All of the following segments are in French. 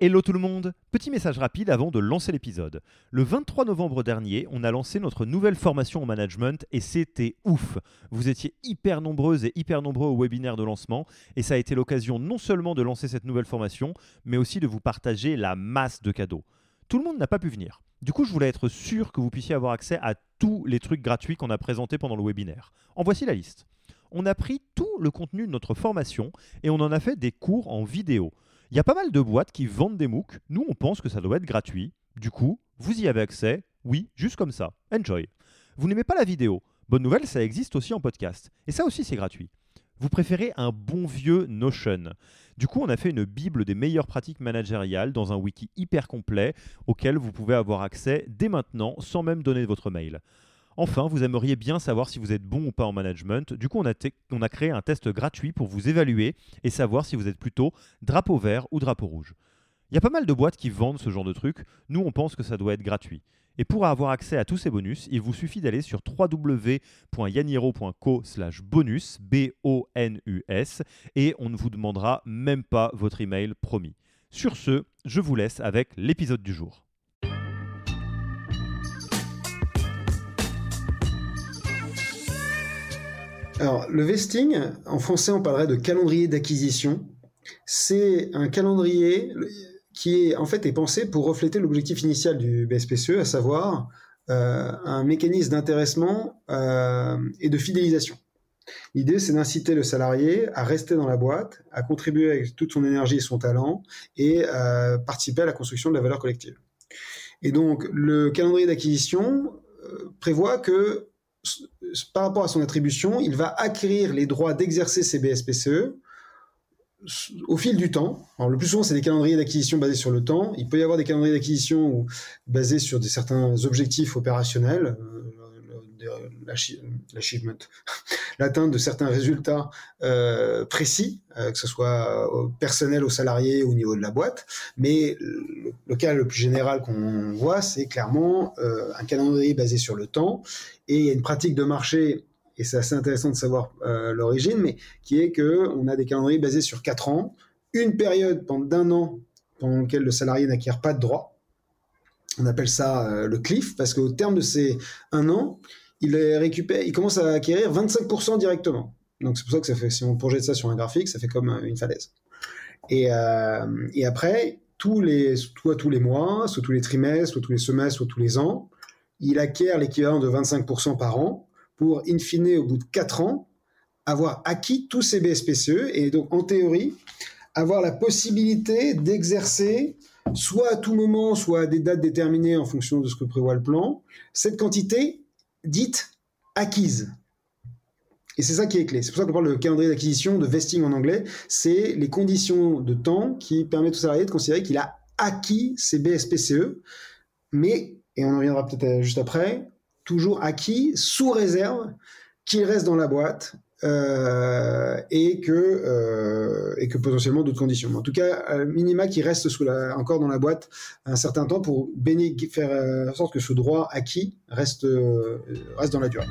Hello tout le monde Petit message rapide avant de lancer l'épisode. Le 23 novembre dernier, on a lancé notre nouvelle formation en management et c'était ouf Vous étiez hyper nombreuses et hyper nombreux au webinaire de lancement et ça a été l'occasion non seulement de lancer cette nouvelle formation, mais aussi de vous partager la masse de cadeaux. Tout le monde n'a pas pu venir. Du coup, je voulais être sûr que vous puissiez avoir accès à tous les trucs gratuits qu'on a présentés pendant le webinaire. En voici la liste. On a pris tout le contenu de notre formation et on en a fait des cours en vidéo. Il y a pas mal de boîtes qui vendent des MOOC. Nous, on pense que ça doit être gratuit. Du coup, vous y avez accès. Oui, juste comme ça. Enjoy. Vous n'aimez pas la vidéo? Bonne nouvelle, ça existe aussi en podcast. Et ça aussi, c'est gratuit. Vous préférez un bon vieux Notion? Du coup, on a fait une bible des meilleures pratiques managériales dans un wiki hyper complet auquel vous pouvez avoir accès dès maintenant sans même donner votre mail. Enfin, vous aimeriez bien savoir si vous êtes bon ou pas en management. Du coup, on a, créé un test gratuit pour vous évaluer et savoir si vous êtes plutôt drapeau vert ou drapeau rouge. Il y a pas mal de boîtes qui vendent ce genre de trucs. Nous, on pense que ça doit être gratuit. Et pour avoir accès à tous ces bonus, il vous suffit d'aller sur www.yaniro.co bonus, B-O-N-U-S, et on ne vous demandera même pas votre email promis. Sur ce, je vous laisse avec l'épisode du jour. Alors, le vesting, en français, on parlerait de calendrier d'acquisition. C'est un calendrier qui est en fait est pensé pour refléter l'objectif initial du BSPCE, à savoir euh, un mécanisme d'intéressement euh, et de fidélisation. L'idée, c'est d'inciter le salarié à rester dans la boîte, à contribuer avec toute son énergie et son talent et à participer à la construction de la valeur collective. Et donc, le calendrier d'acquisition euh, prévoit que par rapport à son attribution, il va acquérir les droits d'exercer ses BSPCE au fil du temps. Alors, le plus souvent, c'est des calendriers d'acquisition basés sur le temps. Il peut y avoir des calendriers d'acquisition basés sur des, certains objectifs opérationnels, euh, l'achievement, l'atteinte de certains résultats euh, précis, euh, que ce soit personnel aux salariés au niveau de la boîte. Mais le, cas le plus général qu'on voit, c'est clairement un calendrier basé sur le temps. Et il y a une pratique de marché et c'est assez intéressant de savoir l'origine, mais qui est que on a des calendriers basés sur quatre ans, une période d'un an pendant laquelle le salarié n'acquiert pas de droits. On appelle ça le cliff parce qu'au terme de ces un an, il récupère, il commence à acquérir 25% directement. Donc c'est pour ça que si on projette ça sur un graphique, ça fait comme une falaise. Et, euh, et après, tous les, soit tous les mois, soit tous les trimestres, soit tous les semestres, soit tous les ans, il acquiert l'équivalent de 25% par an pour, in fine, au bout de 4 ans, avoir acquis tous ses BSPCE et donc, en théorie, avoir la possibilité d'exercer soit à tout moment, soit à des dates déterminées en fonction de ce que prévoit le plan, cette quantité dite acquise. Et c'est ça qui est clé. C'est pour ça qu'on parle de calendrier d'acquisition, de vesting en anglais. C'est les conditions de temps qui permettent au salarié de considérer qu'il a acquis ses BSPCE, mais, et on en reviendra peut-être juste après, toujours acquis sous réserve qu'il reste dans la boîte euh, et que euh, et que potentiellement d'autres conditions. En tout cas, minima qui reste sous la, encore dans la boîte un certain temps pour faire euh, en sorte que ce droit acquis reste reste dans la durée.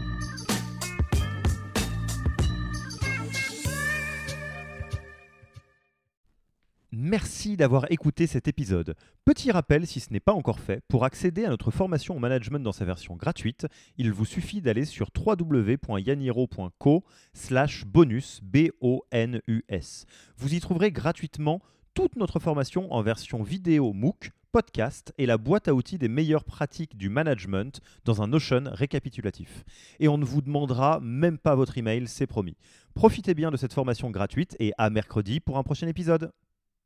Merci d'avoir écouté cet épisode. Petit rappel, si ce n'est pas encore fait, pour accéder à notre formation au management dans sa version gratuite, il vous suffit d'aller sur www.yaniro.co slash bonus, B-O-N-U-S. Vous y trouverez gratuitement toute notre formation en version vidéo MOOC, podcast et la boîte à outils des meilleures pratiques du management dans un Notion récapitulatif. Et on ne vous demandera même pas votre email, c'est promis. Profitez bien de cette formation gratuite et à mercredi pour un prochain épisode.